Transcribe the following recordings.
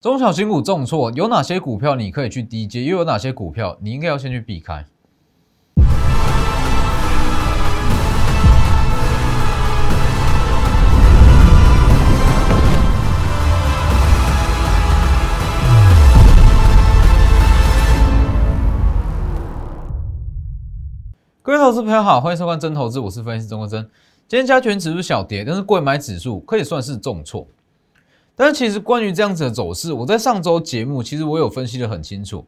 中小型股重挫，有哪些股票你可以去低接？又有哪些股票你应该要先去避开？各位投资朋友好，欢迎收看真投资，我是分析师钟国真。今天加权指数小跌，但是贵买指数可以算是重挫。但其实关于这样子的走势，我在上周节目其实我有分析的很清楚。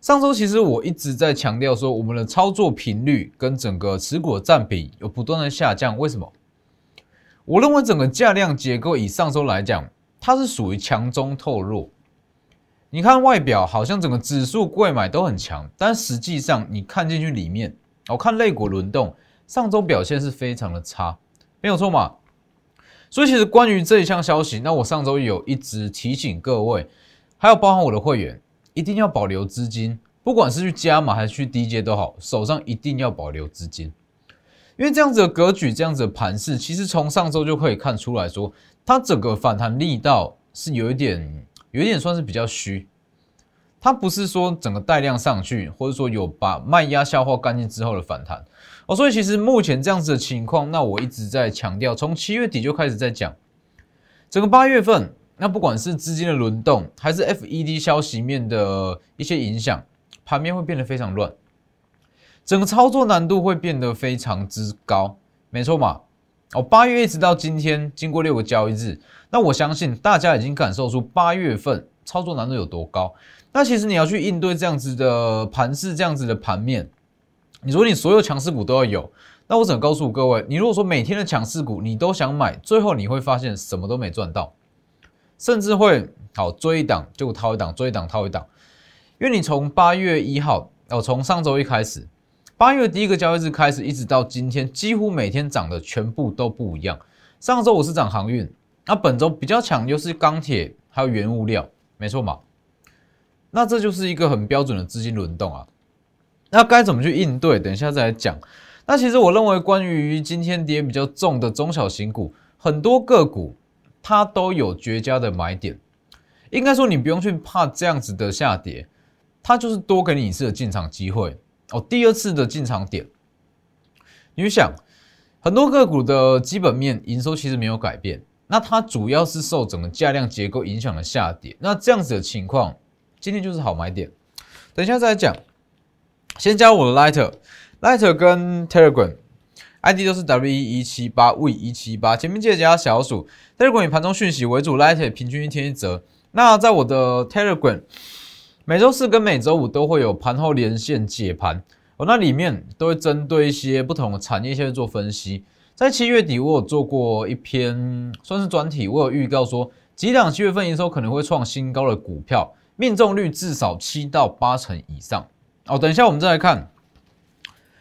上周其实我一直在强调说，我们的操作频率跟整个持股占比有不断的下降。为什么？我认为整个价量结构以上周来讲，它是属于强中透弱。你看外表好像整个指数贵买都很强，但实际上你看进去里面，我看类股轮动，上周表现是非常的差，没有错嘛？所以其实关于这一项消息，那我上周有一直提醒各位，还有包含我的会员，一定要保留资金，不管是去加码还是去低阶都好，手上一定要保留资金，因为这样子的格局，这样子的盘势，其实从上周就可以看出来说，它整个反弹力道是有一点，有一点算是比较虚，它不是说整个带量上去，或者说有把卖压消化干净之后的反弹。哦，所以其实目前这样子的情况，那我一直在强调，从七月底就开始在讲，整个八月份，那不管是资金的轮动，还是 FED 消息面的一些影响，盘面会变得非常乱，整个操作难度会变得非常之高，没错嘛？哦，八月一直到今天，经过六个交易日，那我相信大家已经感受出八月份操作难度有多高。那其实你要去应对这样子的盘势，这样子的盘面。你说你所有强势股都要有，那我只能告诉各位，你如果说每天的强势股你都想买，最后你会发现什么都没赚到，甚至会好追一档就套一档，追一档套一档，因为你从八月一号哦，从上周一开始，八月第一个交易日开始，一直到今天，几乎每天涨的全部都不一样。上周我是涨航运，那本周比较强就是钢铁还有原物料，没错嘛？那这就是一个很标准的资金轮动啊。那该怎么去应对？等一下再来讲。那其实我认为，关于今天跌比较重的中小型股，很多个股它都有绝佳的买点。应该说，你不用去怕这样子的下跌，它就是多给你一次的进场机会哦。第二次的进场点，你想，很多个股的基本面营收其实没有改变，那它主要是受整个价量结构影响的下跌。那这样子的情况，今天就是好买点。等一下再来讲。先加我的 Lighter，Lighter 跟 Telegram，ID 都是 W 一一七八 V 一七八，前面记得加小鼠。Telegram 以盘中讯息为主，Lighter 平均一天一折。那在我的 Telegram，每周四跟每周五都会有盘后连线解盘，哦，那里面都会针对一些不同的产业线做分析。在七月底，我有做过一篇算是专题，我有预告说几档七月份营收可能会创新高的股票，命中率至少七到八成以上。哦，等一下，我们再来看。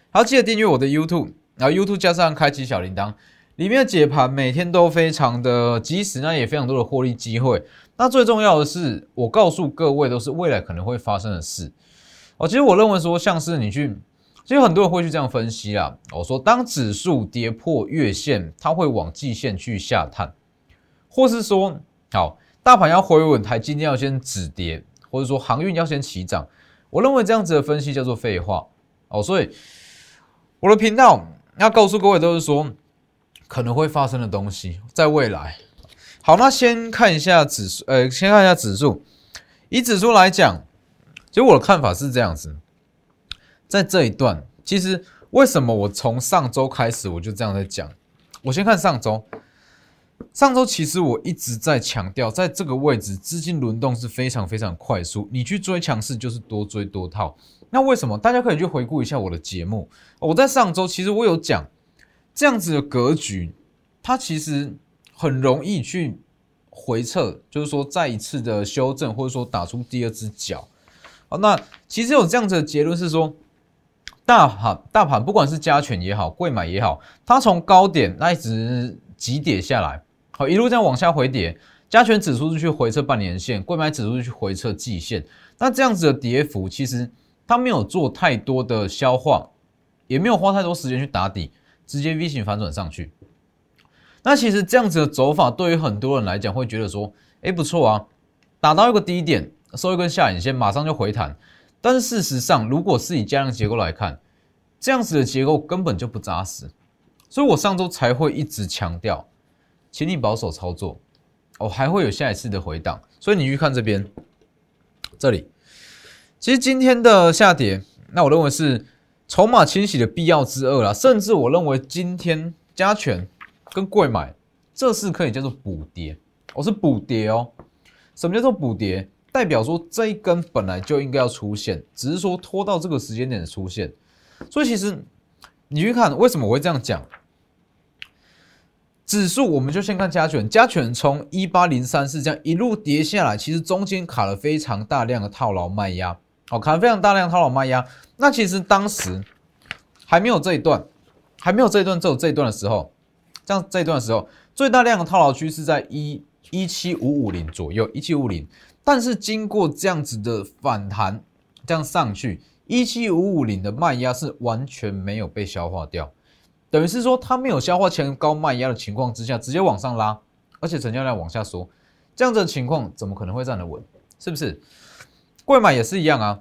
好，记得订阅我的 YouTube，然后 YouTube 加上开启小铃铛，里面的解盘每天都非常的及时，那也非常多的获利机会。那最重要的是，我告诉各位都是未来可能会发生的事。哦，其实我认为说，像是你去，其实很多人会去这样分析啊。我说，当指数跌破月线，它会往季线去下探，或是说，好，大盘要回稳，台今天要先止跌，或者说航运要先起涨。我认为这样子的分析叫做废话哦，所以我的频道要告诉各位都是说可能会发生的东西，在未来。好，那先看一下指数，呃，先看一下指数。以指数来讲，其实我的看法是这样子，在这一段，其实为什么我从上周开始我就这样在讲？我先看上周。上周其实我一直在强调，在这个位置资金轮动是非常非常快速，你去追强势就是多追多套。那为什么？大家可以去回顾一下我的节目。我在上周其实我有讲，这样子的格局，它其实很容易去回撤，就是说再一次的修正，或者说打出第二只脚。好，那其实有这样子的结论是说，大盘大盘不管是加权也好，贵买也好，它从高点那一直急跌下来。一路这样往下回跌，加权指数是去回撤半年线，贵买指数是去回撤季线。那这样子的跌幅，其实它没有做太多的消化，也没有花太多时间去打底，直接 V 型反转上去。那其实这样子的走法，对于很多人来讲，会觉得说，哎，不错啊，打到一个低点，收一根下影线，马上就回弹。但是事实上，如果是以加量结构来看，这样子的结构根本就不扎实，所以我上周才会一直强调，请你保守操作。哦，还会有下一次的回档，所以你去看这边，这里，其实今天的下跌，那我认为是筹码清洗的必要之二啦，甚至我认为今天加权跟贵买，这是可以叫做补跌，我是补跌哦。什么叫做补跌？代表说这一根本来就应该要出现，只是说拖到这个时间点的出现。所以其实你去看，为什么我会这样讲？指数我们就先看加权，加权从一八零三四这样一路跌下来，其实中间卡了非常大量的套牢卖压，哦，卡了非常大量套牢卖压。那其实当时还没有这一段，还没有这一段，只有这一段的时候，这样这一段的时候，最大量的套牢区是在一一七五五零左右，一七五零。但是经过这样子的反弹，这样上去一七五五零的卖压是完全没有被消化掉，等于是说它没有消化前高卖压的情况之下，直接往上拉，而且成交量往下缩，这样子的情况怎么可能会站得稳？是不是？贵买也是一样啊。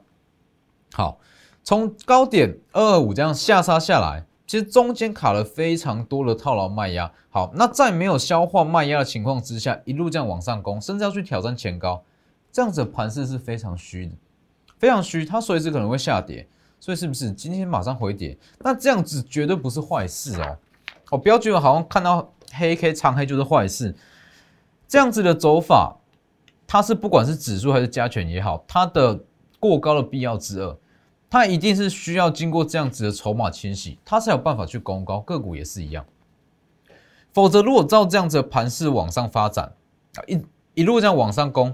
好，从高点二二五这样下杀下来，其实中间卡了非常多的套牢卖压。好，那在没有消化卖压的情况之下，一路这样往上攻，甚至要去挑战前高。这样子的盘势是非常虚的，非常虚，它随时可能会下跌，所以是不是今天马上回跌？那这样子绝对不是坏事哦，哦，不要觉得好像看到黑 K 长黑就是坏事，这样子的走法，它是不管是指数还是加权也好，它的过高的必要之二，它一定是需要经过这样子的筹码清洗，它才有办法去攻高，个股也是一样，否则如果照这样子的盘势往上发展啊，一一路这样往上攻。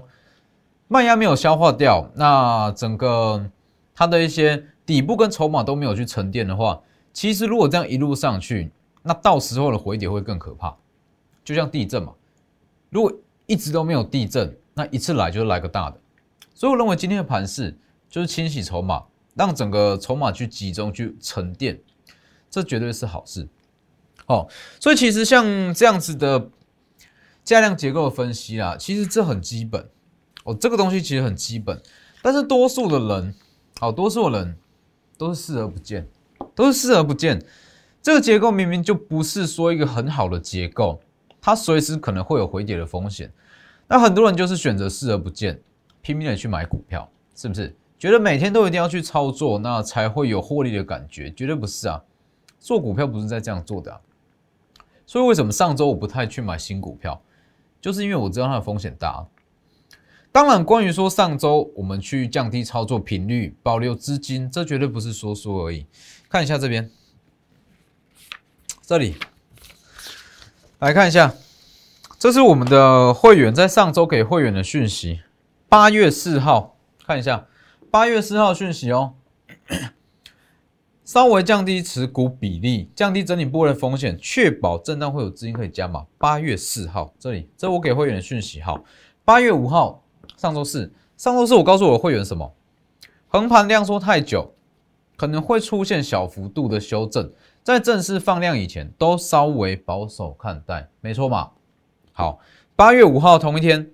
卖压没有消化掉，那整个它的一些底部跟筹码都没有去沉淀的话，其实如果这样一路上去，那到时候的回跌会更可怕。就像地震嘛，如果一直都没有地震，那一次来就是来个大的。所以我认为今天的盘势就是清洗筹码，让整个筹码去集中去沉淀，这绝对是好事。哦，所以其实像这样子的价量结构的分析啊，其实这很基本。哦，这个东西其实很基本，但是多数的人，好，多数人都是视而不见，都是视而不见。这个结构明明就不是说一个很好的结构，它随时可能会有回跌的风险。那很多人就是选择视而不见，拼命的去买股票，是不是？觉得每天都一定要去操作，那才会有获利的感觉？绝对不是啊！做股票不是在这样做的。啊所以为什么上周我不太去买新股票，就是因为我知道它的风险大。当然，关于说上周我们去降低操作频率、保留资金，这绝对不是说说而已。看一下这边，这里来看一下，这是我们的会员在上周给会员的讯息。八月四号，看一下八月四号讯息哦，稍微降低持股比例，降低整体波的风险，确保震荡会有资金可以加码。八月四号，这里这我给会员的讯息。好，八月五号。上周四，上周四我告诉我的会员什么？横盘量缩太久，可能会出现小幅度的修正，在正式放量以前，都稍微保守看待，没错嘛？好，八月五号同一天，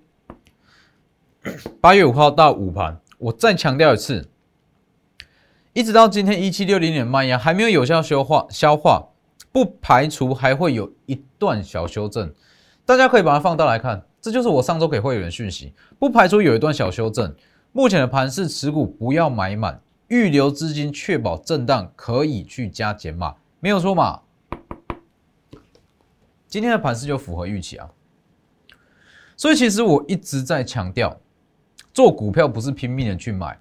八月五号到午盘，我再强调一次，一直到今天一七六零点卖压还没有有效消化，消化不排除还会有一段小修正，大家可以把它放大来看。这就是我上周给会员讯息，不排除有一段小修正。目前的盘是持股不要买满，预留资金，确保震荡可以去加减码，没有错嘛？今天的盘势就符合预期啊。所以其实我一直在强调，做股票不是拼命的去买，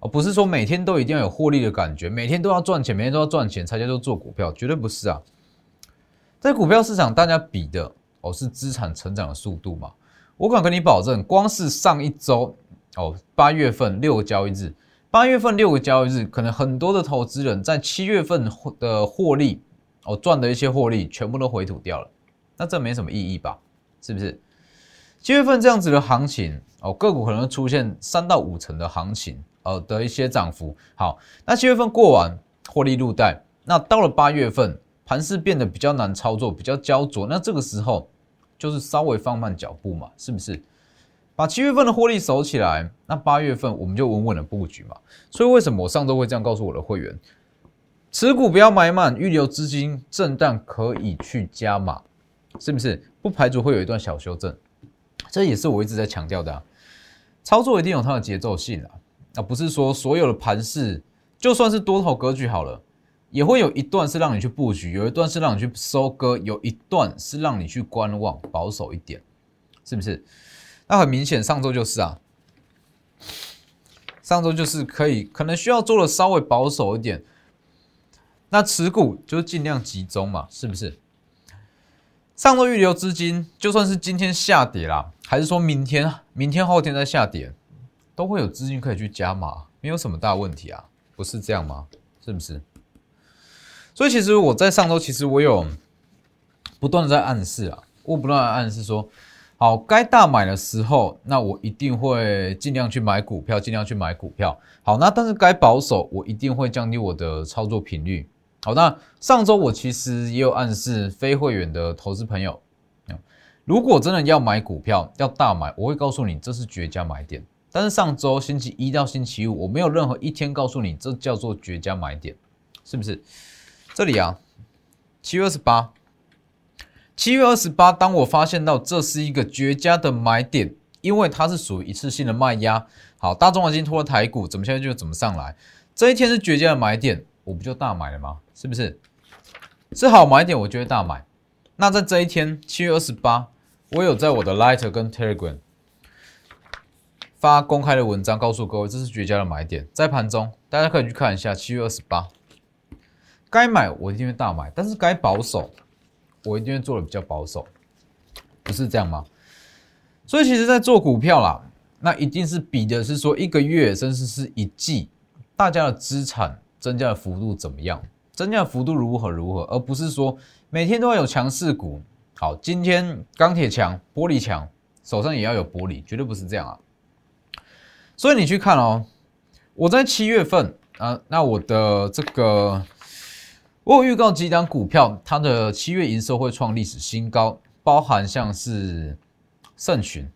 而不是说每天都一定要有获利的感觉，每天都要赚钱，每天都要赚钱才叫做做股票，绝对不是啊。在股票市场，大家比的。哦，是资产成长的速度嘛？我敢跟你保证，光是上一周哦，八月份六个交易日，八月份六个交易日，可能很多的投资人在七月份的获利哦赚的一些获利，全部都回吐掉了。那这没什么意义吧？是不是？七月份这样子的行情哦，个股可能会出现三到五成的行情呃的一些涨幅。好，那七月份过完，获利入袋，那到了八月份，盘势变得比较难操作，比较焦灼，那这个时候。就是稍微放慢脚步嘛，是不是？把七月份的获利守起来，那八月份我们就稳稳的布局嘛。所以为什么我上周会这样告诉我的会员，持股不要买满，预留资金震荡可以去加码，是不是？不排除会有一段小修正，这也是我一直在强调的。啊操作一定有它的节奏性啊，而不是说所有的盘势，就算是多头格局好了，也会有一段是让你去布局，有一段是让你去收割，有一段是让你去观望，保守一点，是不是？那很明显，上周就是啊，上周就是可以，可能需要做的稍微保守一点。那持股就尽量集中嘛，是不是？上周预留资金，就算是今天下跌啦，还是说明天、明天后天再下跌，都会有资金可以去加码，没有什么大问题啊，不是这样吗？是不是？所以其实我在上周，其实我有不断的在暗示啊，我不断的暗示说。好，该大买的时候，那我一定会尽量去买股票，尽量去买股票。好，那但是该保守，我一定会降低我的操作频率。好，那上周我其实也有暗示非会员的投资朋友，如果真的要买股票，要大买，我会告诉你这是绝佳买点。但是上周星期一到星期五，我没有任何一天告诉你这叫做绝佳买点，是不是？这里啊，七月二十八。七月二十八，当我发现到这是一个绝佳的买点，因为它是属于一次性的卖压。好，大中华金拖了台股，怎么现在就怎么上来？这一天是绝佳的买点，我不就大买了吗？是不是？是好买点，我就会大买。那在这一天，七月二十八，我有在我的 Lighter 跟 Telegram 发公开的文章，告诉各位这是绝佳的买点。在盘中，大家可以去看一下。七月二十八，该买我一定会大买，但是该保守。我一定会做的比较保守，不是这样吗？所以其实，在做股票啦，那一定是比的是说一个月，甚至是一季，大家的资产增加的幅度怎么样，增加的幅度如何如何，而不是说每天都要有强势股。好，今天钢铁强，玻璃强，手上也要有玻璃，绝对不是这样啊。所以你去看哦，我在七月份啊，那我的这个。我有预告几档股票，它的七月营收会创历史新高，包含像是盛群、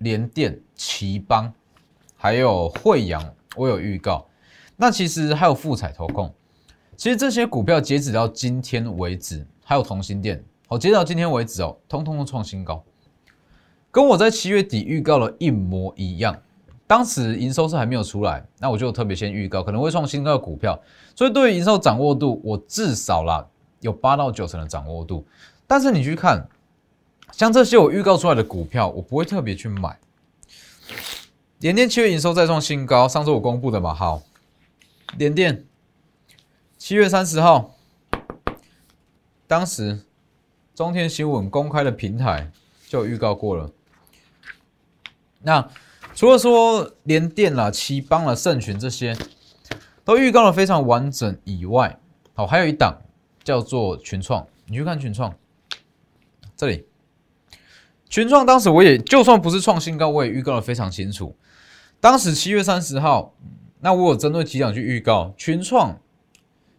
联电、奇邦，还有惠阳，我有预告。那其实还有富彩投控，其实这些股票截止到今天为止，还有同心电，好，截止到今天为止哦，通通都创新高，跟我在七月底预告的一模一样。当时营收是还没有出来，那我就特别先预告可能会创新高的股票，所以对于营收掌握度，我至少啦有八到九成的掌握度。但是你去看，像这些我预告出来的股票，我不会特别去买。联电七月营收再创新高，上周我公布的嘛，好，联电七月三十号，当时中天新闻公开的平台就预告过了，那。除了说联电啦、奇邦啦、盛群这些都预告的非常完整以外，好，还有一档叫做群创，你去看群创，这里群创当时我也就算不是创新高，我也预告的非常清楚。当时七月三十号，那我有针对几档去预告群创，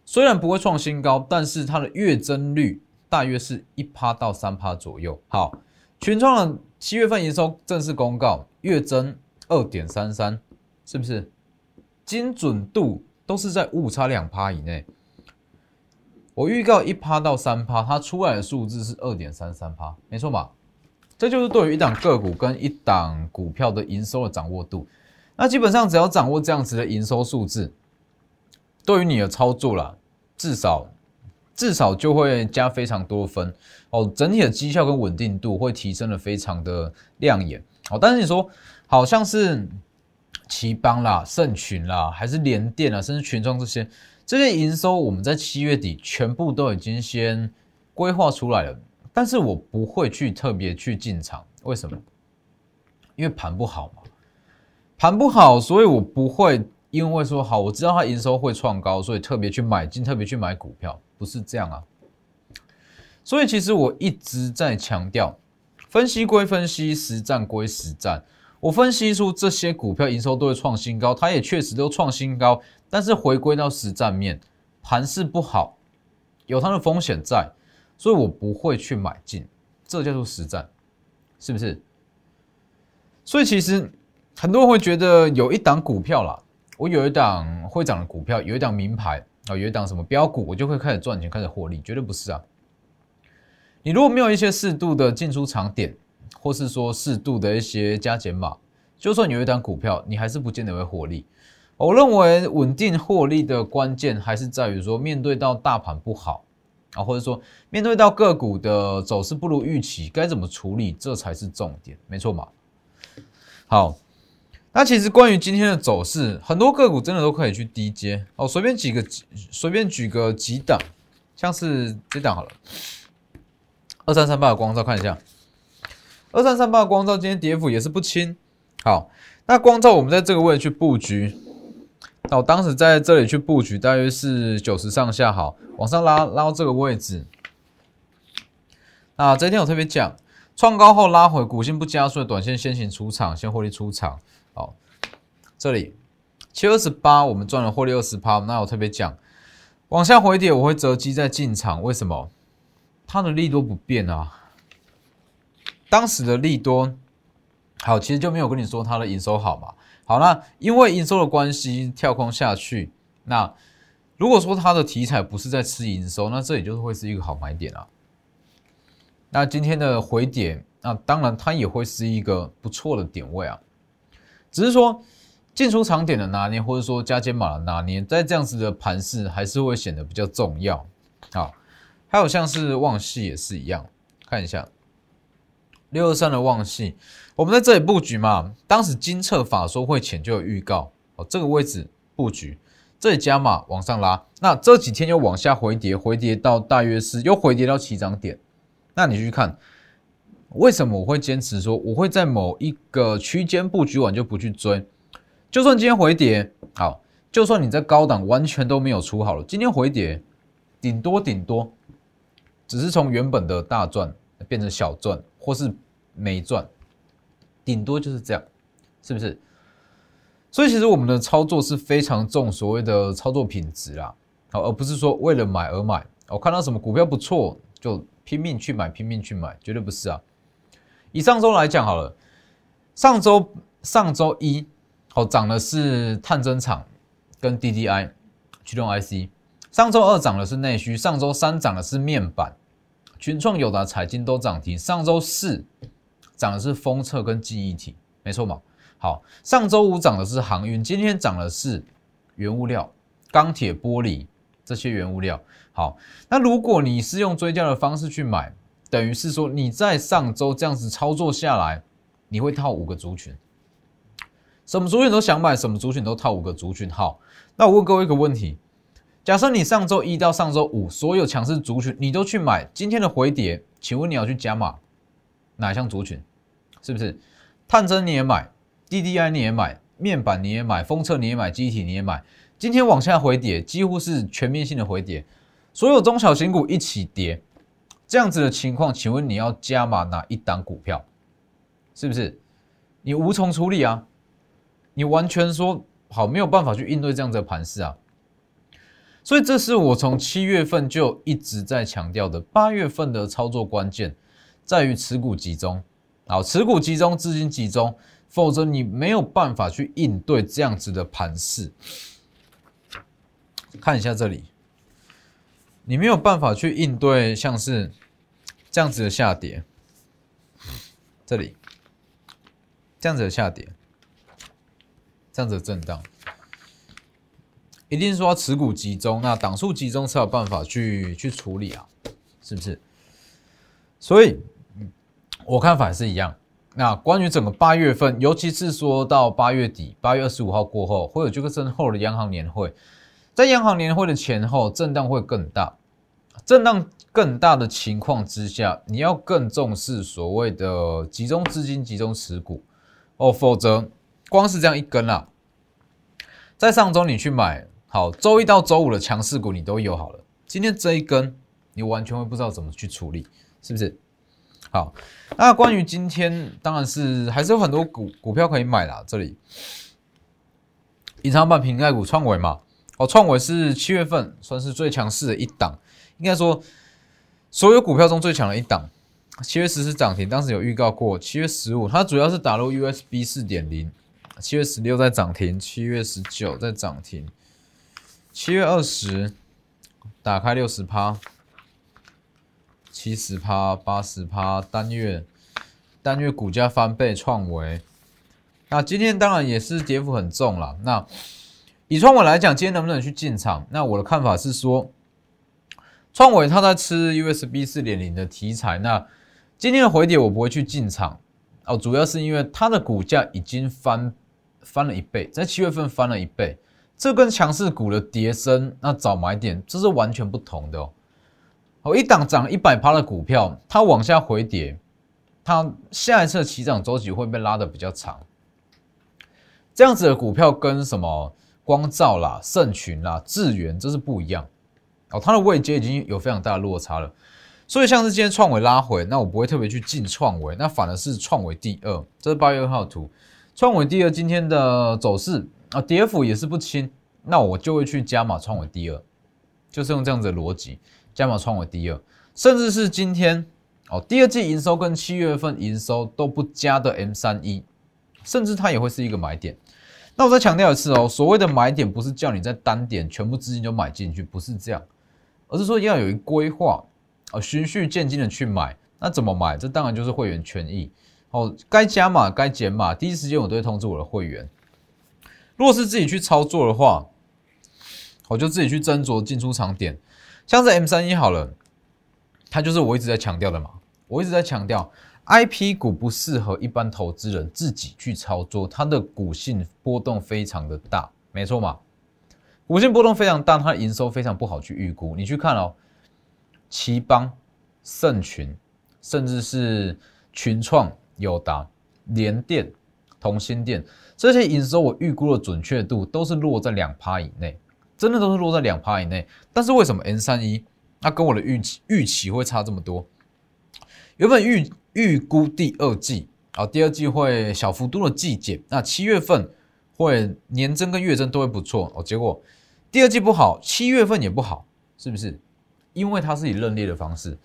虽然不会创新高，但是它的月增率大约是一趴到三趴左右。好，群创七月份营收正式公告，月增。二点三三，是不是精准度都是在误差两趴以内？我预告一趴到三趴，它出来的数字是二点三三趴，没错吧？这就是对于一档个股跟一档股票的营收的掌握度。那基本上只要掌握这样子的营收数字，对于你的操作啦，至少至少就会加非常多分哦。整体的绩效跟稳定度会提升的非常的亮眼哦。但是你说，好像是奇邦啦、盛群啦，还是联电啊，甚至群创这些这些营收，我们在七月底全部都已经先规划出来了。但是我不会去特别去进场，为什么？因为盘不好嘛，盘不好，所以我不会因为说好，我知道它营收会创高，所以特别去买进，特别去买股票，不是这样啊。所以其实我一直在强调，分析归分析，实战归实战。我分析出这些股票营收都会创新高，它也确实都创新高。但是回归到实战面，盘势不好，有它的风险在，所以我不会去买进，这叫做实战，是不是？所以其实很多人会觉得有一档股票啦，我有一档会涨的股票，有一档名牌啊，有一档什么标股，我就会开始赚钱，开始获利，绝对不是啊。你如果没有一些适度的进出场点，或是说适度的一些加减码，就算你有一档股票，你还是不见得会获利。我认为稳定获利的关键还是在于说，面对到大盘不好啊，或者说面对到个股的走势不如预期，该怎么处理，这才是重点，没错嘛。好，那其实关于今天的走势，很多个股真的都可以去低接哦。随便几个，随便举个几档，像是这档好了，二三三八的光照看一下，二三三八的光照今天跌幅也是不轻。好，那光照我们在这个位置去布局。那我当时在这里去布局，大约是九十上下，好，往上拉拉到这个位置。那这一天我特别讲，创高后拉回，股性不加速的短线先行出场，先获利出场。好，这里七二十八，我们赚了获利二十趴。那我特别讲，往下回跌我会择机再进场，为什么？它的利多不变啊。当时的利多好，其实就没有跟你说它的营收好嘛。好，那因为营收的关系跳空下去，那如果说它的题材不是在吃营收，那这里就是会是一个好买点啊。那今天的回点，那当然它也会是一个不错的点位啊。只是说进出场点的拿捏，或者说加减码的拿捏，在这样子的盘势还是会显得比较重要。好，还有像是旺系也是一样，看一下。六二三的旺系，我们在这里布局嘛。当时金策法说会前就有预告哦，这个位置布局，这里加码往上拉。那这几天又往下回跌，回跌到大约是又回跌到起涨点。那你去看，为什么我会坚持说我会在某一个区间布局完就不去追？就算今天回跌，好，就算你在高档完全都没有出好了，今天回跌，顶多顶多只是从原本的大赚变成小赚。或是没赚，顶多就是这样，是不是？所以其实我们的操作是非常重所谓的操作品质啦，好，而不是说为了买而买。我看到什么股票不错，就拼命去买，拼命去买，绝对不是啊。以上周来讲好了，上周上周一好涨的是探针厂跟 DDI 驱动 IC，上周二涨的是内需，上周三涨的是面板。群创、友达、彩金都涨停。上周四涨的是封测跟记忆体，没错嘛？好，上周五涨的是航运，今天涨的是原物料、钢铁、玻璃这些原物料。好，那如果你是用追加的方式去买，等于是说你在上周这样子操作下来，你会套五个族群，什么族群都想买，什么族群都套五个族群。好，那我问各位一个问题。假设你上周一到上周五所有强势族群你都去买，今天的回跌，请问你要去加码哪一项族群？是不是？探针你也买，DDI 你也买，面板你也买，封测你也买，机体你也买。今天往下回跌，几乎是全面性的回跌，所有中小型股一起跌，这样子的情况，请问你要加码哪一档股票？是不是？你无从处理啊，你完全说好没有办法去应对这样子的盘势啊。所以这是我从七月份就一直在强调的，八月份的操作关键在于持股集中，好，持股集中，资金集中，否则你没有办法去应对这样子的盘势。看一下这里，你没有办法去应对像是这样子的下跌，这里这样子的下跌，这样子的震荡。一定是说持股集中，那档数集中才有办法去去处理啊，是不是？所以，我看法是一样。那关于整个八月份，尤其是说到八月底，八月二十五号过后，会有这个震后的央行年会，在央行年会的前后，震荡会更大。震荡更大的情况之下，你要更重视所谓的集中资金、集中持股哦，否则光是这样一根啊，在上周你去买。好，周一到周五的强势股你都有好了，今天这一根你完全会不知道怎么去处理，是不是？好，那关于今天，当然是还是有很多股股票可以买啦。这里隐藏版瓶盖股创维嘛，哦，创维是七月份算是最强势的一档，应该说所有股票中最强的一档。七月十是涨停，当时有预告过。七月十五，它主要是打入 USB 四点零。七月十六在涨停，七月十九在涨停，七月二十打开六十趴，七十趴，八十趴，单月单月股价翻倍创维。那今天当然也是跌幅很重了。那以创维来讲，今天能不能去进场？那我的看法是说，创维它在吃 USB 四点零的题材。那今天的回跌我不会去进场哦，主要是因为它的股价已经翻。翻了一倍，在七月份翻了一倍，这跟强势股的跌升，那早买点，这是完全不同的哦。哦，一档涨一百趴的股票，它往下回跌，它下一次的起涨周期会被拉的比较长。这样子的股票跟什么光照啦、盛群啦、智源，这是不一样哦。它的位阶已经有非常大的落差了，所以像是今天创维拉回，那我不会特别去进创维，那反而是创维第二，这是八月二号图。创维第二今天的走势啊，跌幅也是不轻，那我就会去加码创我第二，就是用这样子的逻辑加码创我第二，甚至是今天哦，第二季营收跟七月份营收都不佳的 M 三一，甚至它也会是一个买点。那我再强调一次哦，所谓的买点不是叫你在单点全部资金就买进去，不是这样，而是说要有一规划啊，循序渐进的去买。那怎么买？这当然就是会员权益。哦，该加码该减码，第一时间我都会通知我的会员。如果是自己去操作的话，我就自己去斟酌进出场点。像是 M 三一好了，它就是我一直在强调的嘛。我一直在强调，IP 股不适合一般投资人自己去操作，它的股性波动非常的大，没错嘛？股性波动非常大，它的营收非常不好去预估。你去看哦，奇邦、盛群，甚至是群创。友达、联电、同心电这些营收，我预估的准确度都是落在两趴以内，真的都是落在两趴以内。但是为什么 N 三一它跟我的预期预期会差这么多？原本预预估第二季啊，第二季会小幅度的季减，那七月份会年增跟月增都会不错哦。结果第二季不好，七月份也不好，是不是？因为它是以认列的方式，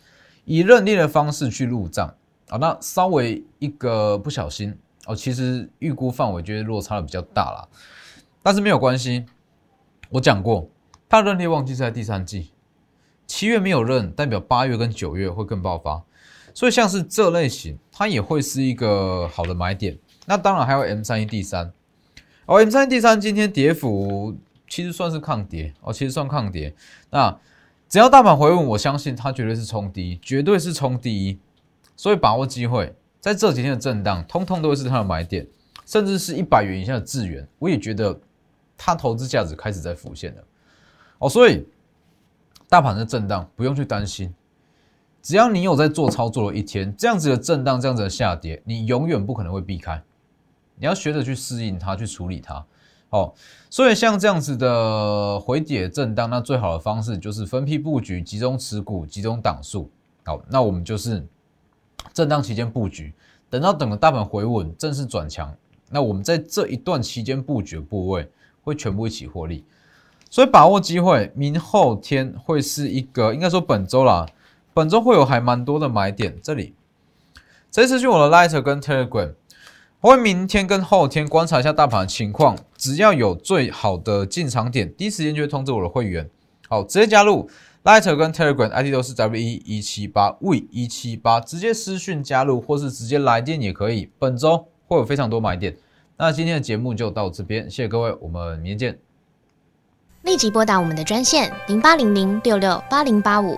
以认列的方式去入账。啊，那稍微一个不小心哦，其实预估范围觉得落差的比较大啦，但是没有关系。我讲过，它的认列旺季是在第三季，七月没有认，代表八月跟九月会更爆发，所以像是这类型，它也会是一个好的买点。那当然还有 M 三一 D 三，哦，M 三一 D 三今天跌幅其实算是抗跌哦，其实算抗跌。那只要大盘回稳，我相信它绝对是冲低，绝对是冲第一。所以把握机会，在这几天的震荡，通通都是它的买点，甚至是一百元以下的资源，我也觉得它投资价值开始在浮现了。哦，所以大盘的震荡不用去担心，只要你有在做操作的一天，这样子的震荡，这样子的下跌，你永远不可能会避开，你要学着去适应它，去处理它。哦，所以像这样子的回跌震荡，那最好的方式就是分批布局，集中持股，集中档数。好，那我们就是。震荡期间布局，等到等个大盘回稳，正式转强，那我们在这一段期间布局的部位会全部一起获利，所以把握机会，明后天会是一个，应该说本周啦，本周会有还蛮多的买点。这里，这次去我的 Lighter 跟 Telegram，我会明天跟后天观察一下大盘的情况，只要有最好的进场点，第一时间就会通知我的会员，好，直接加入。Lighter 跟 Telegram ID 都是 W 一一七八 V 一七八，直接私讯加入或是直接来电也可以。本周会有非常多买点，那今天的节目就到这边，谢谢各位，我们明天见。立即拨打我们的专线零八零零六六八零八五。